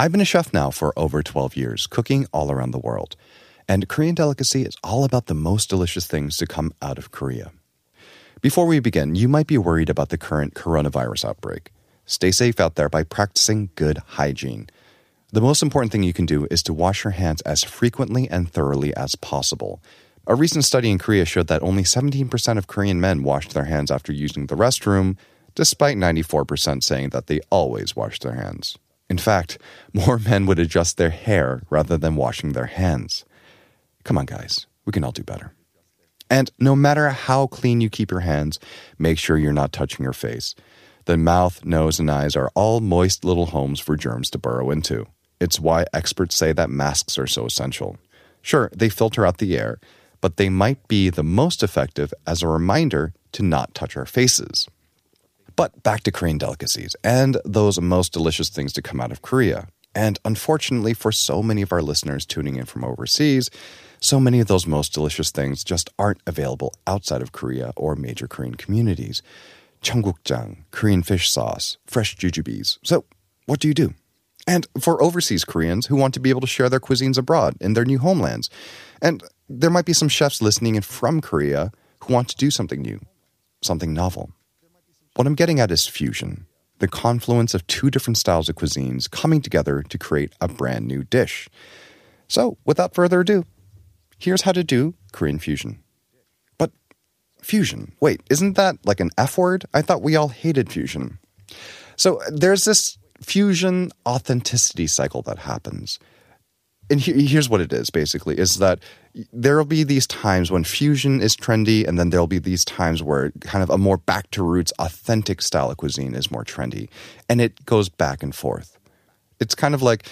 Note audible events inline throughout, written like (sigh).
I've been a chef now for over 12 years, cooking all around the world. And Korean Delicacy is all about the most delicious things to come out of Korea. Before we begin, you might be worried about the current coronavirus outbreak. Stay safe out there by practicing good hygiene. The most important thing you can do is to wash your hands as frequently and thoroughly as possible. A recent study in Korea showed that only 17% of Korean men washed their hands after using the restroom, despite 94% saying that they always wash their hands. In fact, more men would adjust their hair rather than washing their hands. Come on, guys, we can all do better. And no matter how clean you keep your hands, make sure you're not touching your face. The mouth, nose, and eyes are all moist little homes for germs to burrow into. It's why experts say that masks are so essential. Sure, they filter out the air, but they might be the most effective as a reminder to not touch our faces. But back to Korean delicacies and those most delicious things to come out of Korea. And unfortunately, for so many of our listeners tuning in from overseas, so many of those most delicious things just aren't available outside of Korea or major Korean communities. Cheonggukjang, Korean fish sauce, fresh jujubes. So, what do you do? And for overseas Koreans who want to be able to share their cuisines abroad in their new homelands. And there might be some chefs listening in from Korea who want to do something new, something novel. What I'm getting at is fusion, the confluence of two different styles of cuisines coming together to create a brand new dish. So, without further ado, here's how to do Korean fusion. But fusion, wait, isn't that like an F word? I thought we all hated fusion. So, there's this fusion authenticity cycle that happens and he, here's what it is basically is that there'll be these times when fusion is trendy and then there'll be these times where kind of a more back to roots authentic style of cuisine is more trendy and it goes back and forth. It's kind of like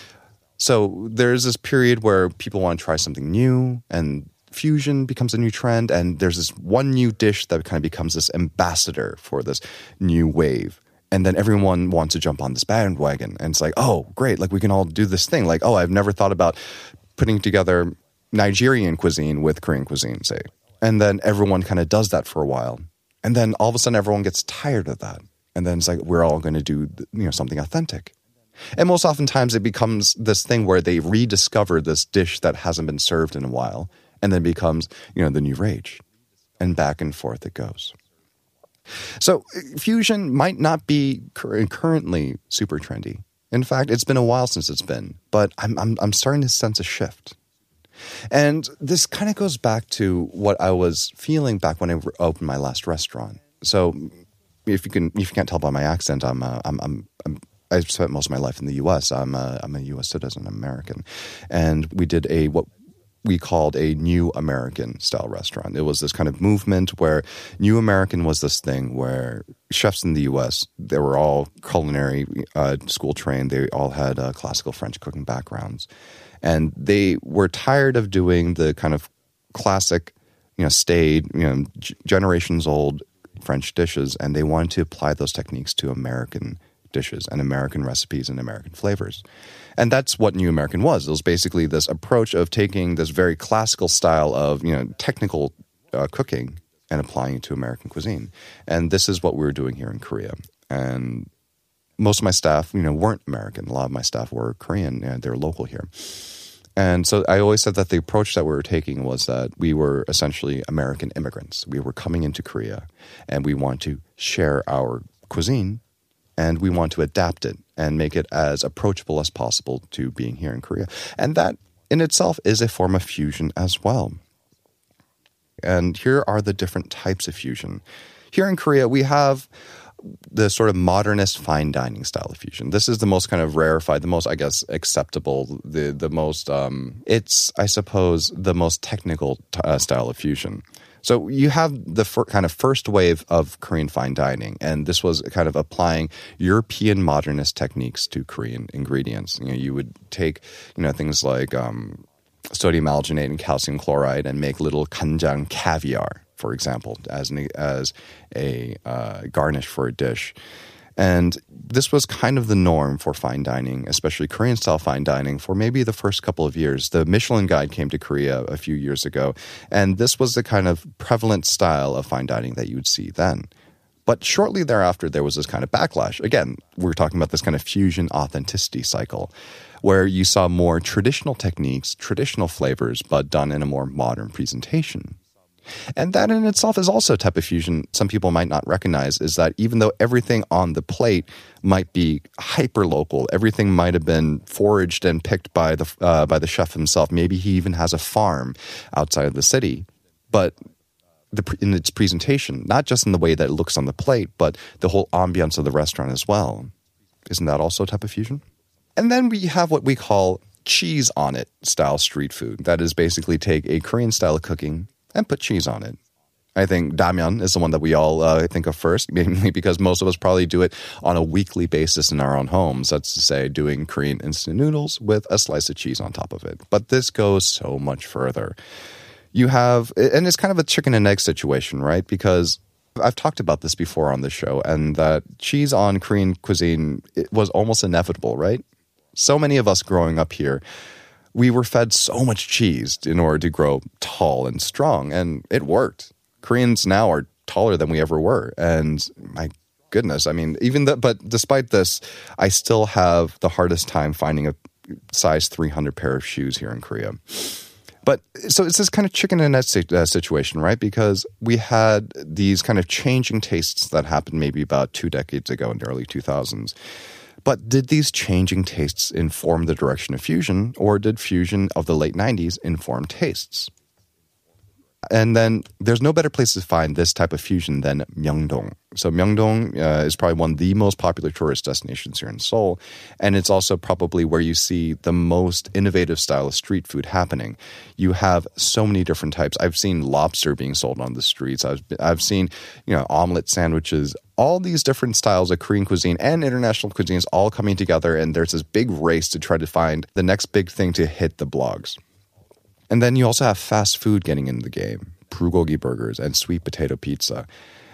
so there's this period where people want to try something new and fusion becomes a new trend and there's this one new dish that kind of becomes this ambassador for this new wave and then everyone wants to jump on this bandwagon. And it's like oh great like we can all do this thing. Like oh i've never thought about putting together nigerian cuisine with korean cuisine say. And then everyone kind of does that for a while. And then all of a sudden everyone gets tired of that. And then it's like we're all going to do you know something authentic. And most oftentimes it becomes this thing where they rediscover this dish that hasn't been served in a while and then becomes you know the new rage. And back and forth it goes so fusion might not be currently super trendy. In fact, it's been a while since it's been, but I'm, I'm, I'm starting to sense a shift. And this kind of goes back to what I was feeling back when I opened my last restaurant. So if you can, if you can't tell by my accent, I'm, uh, I'm, I'm, I'm I've spent most of my life in the U.S. I'm a, I'm a U.S. citizen, American, and we did a what we called a new American style restaurant. It was this kind of movement where new American was this thing where chefs in the U.S. they were all culinary uh, school trained. They all had uh, classical French cooking backgrounds, and they were tired of doing the kind of classic, you know, stayed, you know, g- generations old French dishes, and they wanted to apply those techniques to American dishes and American recipes and American flavors. And that's what New American was. It was basically this approach of taking this very classical style of, you know, technical uh, cooking and applying it to American cuisine. And this is what we were doing here in Korea. And most of my staff, you know, weren't American. A lot of my staff were Korean and they're local here. And so I always said that the approach that we were taking was that we were essentially American immigrants. We were coming into Korea and we want to share our cuisine and we want to adapt it and make it as approachable as possible to being here in Korea. And that in itself is a form of fusion as well. And here are the different types of fusion. Here in Korea, we have the sort of modernist fine dining style of fusion. This is the most kind of rarefied, the most, I guess, acceptable, the the most. Um, it's, I suppose, the most technical t- uh, style of fusion. So you have the fir- kind of first wave of Korean fine dining, and this was kind of applying European modernist techniques to Korean ingredients. You know, you would take you know things like um, sodium alginate and calcium chloride and make little kanjang caviar, for example, as an, as a uh, garnish for a dish. And this was kind of the norm for fine dining, especially Korean style fine dining, for maybe the first couple of years. The Michelin Guide came to Korea a few years ago, and this was the kind of prevalent style of fine dining that you would see then. But shortly thereafter, there was this kind of backlash. Again, we're talking about this kind of fusion authenticity cycle, where you saw more traditional techniques, traditional flavors, but done in a more modern presentation. And that in itself is also a type of fusion some people might not recognize is that even though everything on the plate might be hyper local, everything might have been foraged and picked by the uh, by the chef himself. Maybe he even has a farm outside of the city, but the, in its presentation, not just in the way that it looks on the plate, but the whole ambiance of the restaurant as well. Isn't that also a type of fusion? And then we have what we call cheese on it style street food. That is basically take a Korean style of cooking and put cheese on it. I think ramyeon is the one that we all uh, think of first, (laughs) mainly because most of us probably do it on a weekly basis in our own homes. That's to say, doing Korean instant noodles with a slice of cheese on top of it. But this goes so much further. You have, and it's kind of a chicken and egg situation, right? Because I've talked about this before on the show, and that cheese on Korean cuisine was almost inevitable, right? So many of us growing up here we were fed so much cheese in order to grow tall and strong, and it worked. Koreans now are taller than we ever were, and my goodness, I mean, even that. But despite this, I still have the hardest time finding a size 300 pair of shoes here in Korea. But so it's this kind of chicken and egg uh, situation, right? Because we had these kind of changing tastes that happened maybe about two decades ago in the early 2000s. But did these changing tastes inform the direction of fusion, or did fusion of the late 90s inform tastes? And then there's no better place to find this type of fusion than Myeongdong. So Myeongdong uh, is probably one of the most popular tourist destinations here in Seoul, and it's also probably where you see the most innovative style of street food happening. You have so many different types. I've seen lobster being sold on the streets. I've I've seen you know omelet sandwiches. All these different styles of Korean cuisine and international cuisines all coming together, and there's this big race to try to find the next big thing to hit the blogs. And then you also have fast food getting into the game, bulgogi burgers and sweet potato pizza.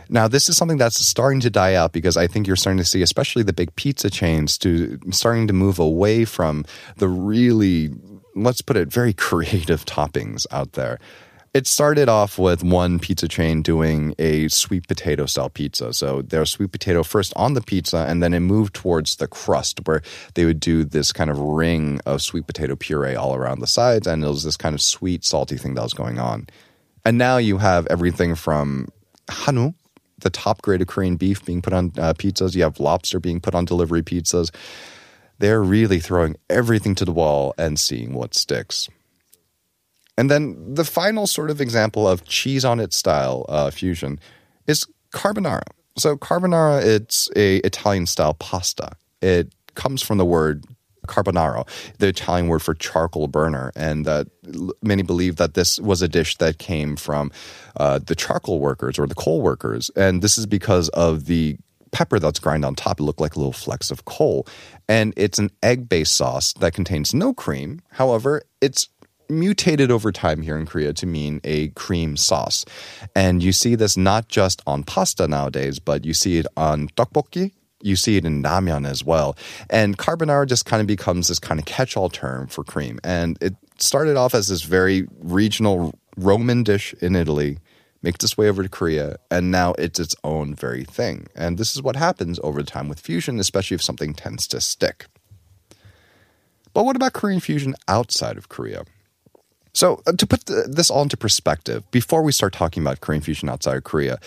Now, this is something that's starting to die out because I think you're starting to see, especially the big pizza chains, to starting to move away from the really, let's put it, very (laughs) creative toppings out there. It started off with one pizza chain doing a sweet potato style pizza. So there's sweet potato first on the pizza, and then it moved towards the crust where they would do this kind of ring of sweet potato puree all around the sides, and it was this kind of sweet, salty thing that was going on. And now you have everything from hanu, the top grade of Korean beef being put on uh, pizzas. You have lobster being put on delivery pizzas. They're really throwing everything to the wall and seeing what sticks. And then the final sort of example of cheese on its style uh, fusion is carbonara. So carbonara, it's a Italian style pasta. It comes from the word carbonaro, the Italian word for charcoal burner, and that many believe that this was a dish that came from uh, the charcoal workers or the coal workers, and this is because of the pepper that's ground on top. It looked like little flecks of coal, and it's an egg-based sauce that contains no cream. However, it's mutated over time here in Korea to mean a cream sauce. And you see this not just on pasta nowadays, but you see it on tteokbokki, you see it in ramyeon as well. And carbonara just kind of becomes this kind of catch all term for cream. And it started off as this very regional Roman dish in Italy, makes its way over to Korea, and now it's its own very thing. And this is what happens over time with fusion, especially if something tends to stick. But what about Korean fusion outside of Korea? So, uh, to put the, this all into perspective, before we start talking about Korean fusion outside of Korea,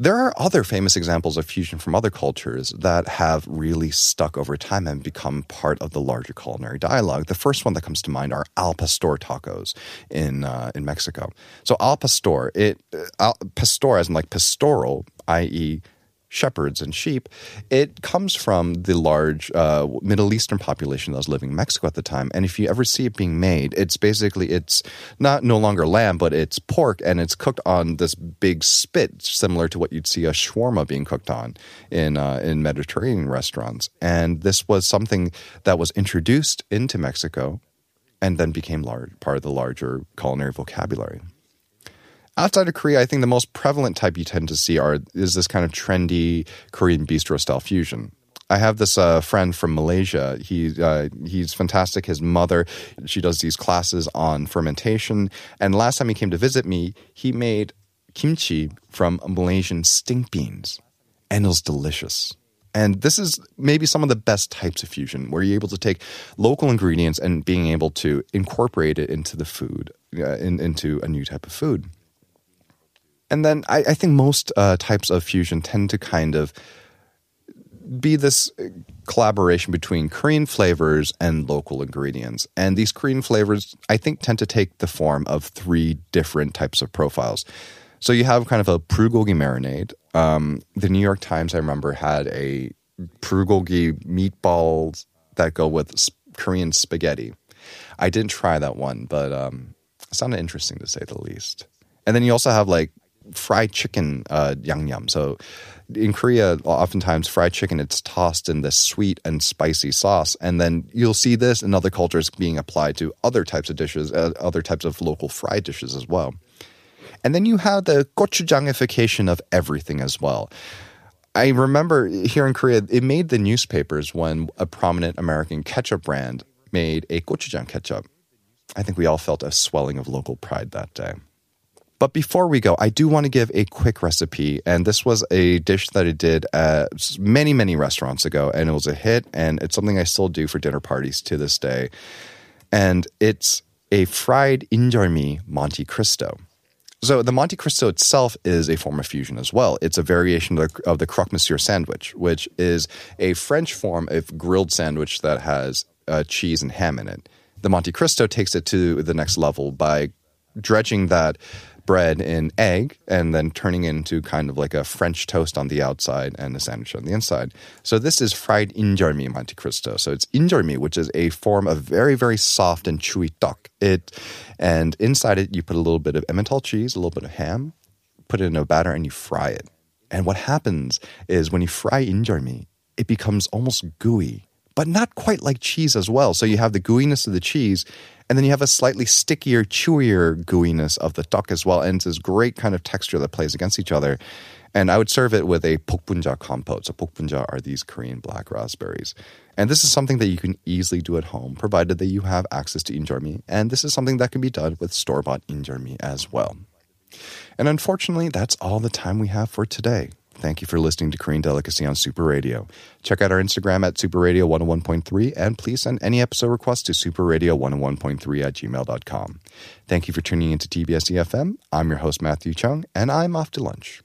there are other famous examples of fusion from other cultures that have really stuck over time and become part of the larger culinary dialogue. The first one that comes to mind are al pastor tacos in uh, in Mexico. So al pastor, it uh, al pastor as in like pastoral, i.e., shepherds and sheep, it comes from the large uh, Middle Eastern population that was living in Mexico at the time. And if you ever see it being made, it's basically it's not no longer lamb, but it's pork, and it's cooked on this big spit, similar to what you'd see a shawarma being cooked on in uh, in Mediterranean restaurants. And this was something that was introduced into Mexico, and then became large, part of the larger culinary vocabulary. Outside of Korea, I think the most prevalent type you tend to see are is this kind of trendy Korean bistro style fusion. I have this uh, friend from Malaysia. He uh, he's fantastic. His mother, she does these classes on fermentation. And last time he came to visit me, he made kimchi from Malaysian stink beans, and it was delicious. And this is maybe some of the best types of fusion where you're able to take local ingredients and being able to incorporate it into the food, uh, in, into a new type of food. And then I, I think most uh, types of fusion tend to kind of be this collaboration between Korean flavors and local ingredients. And these Korean flavors, I think, tend to take the form of three different types of profiles. So you have kind of a bulgogi marinade. Um, the New York Times, I remember, had a bulgogi meatballs that go with Korean spaghetti. I didn't try that one, but um, it sounded interesting to say the least. And then you also have like fried chicken uh, yangnyeom. So in Korea, oftentimes fried chicken it's tossed in this sweet and spicy sauce, and then you'll see this in other cultures being applied to other types of dishes, uh, other types of local fried dishes as well. And then you have the gochujangification of everything as well. I remember here in Korea, it made the newspapers when a prominent American ketchup brand made a gochujang ketchup. I think we all felt a swelling of local pride that day. But before we go, I do want to give a quick recipe. And this was a dish that I did at many, many restaurants ago. And it was a hit. And it's something I still do for dinner parties to this day. And it's a fried injeolmi Monte Cristo. So the Monte Cristo itself is a form of fusion as well. It's a variation of the, of the croque monsieur sandwich, which is a French form of grilled sandwich that has uh, cheese and ham in it. The Monte Cristo takes it to the next level by dredging that bread in egg and then turning into kind of like a French toast on the outside and a sandwich on the inside. So this is fried injeolmi Monte Cristo. So it's injeolmi, which is a form of very, very soft and chewy tteok. It and inside it you put a little bit of Emmental cheese, a little bit of ham, put it in a batter and you fry it. And what happens is when you fry injeolmi, it becomes almost gooey, but not quite like cheese as well. So you have the gooiness of the cheese and then you have a slightly stickier, chewier gooiness of the tteok as well. And it's this great kind of texture that plays against each other. And I would serve it with a bokbunja compote. So bokbunja are these Korean black raspberries. And this is something that you can easily do at home, provided that you have access to injeolmi. And this is something that can be done with store-bought injeolmi as well. And unfortunately, that's all the time we have for today. Thank you for listening to Korean Delicacy on Super Radio. Check out our Instagram at Super Radio 101.3 and please send any episode requests to superradio101.3 at gmail.com. Thank you for tuning into TBS EFM. I'm your host, Matthew Chung, and I'm off to lunch.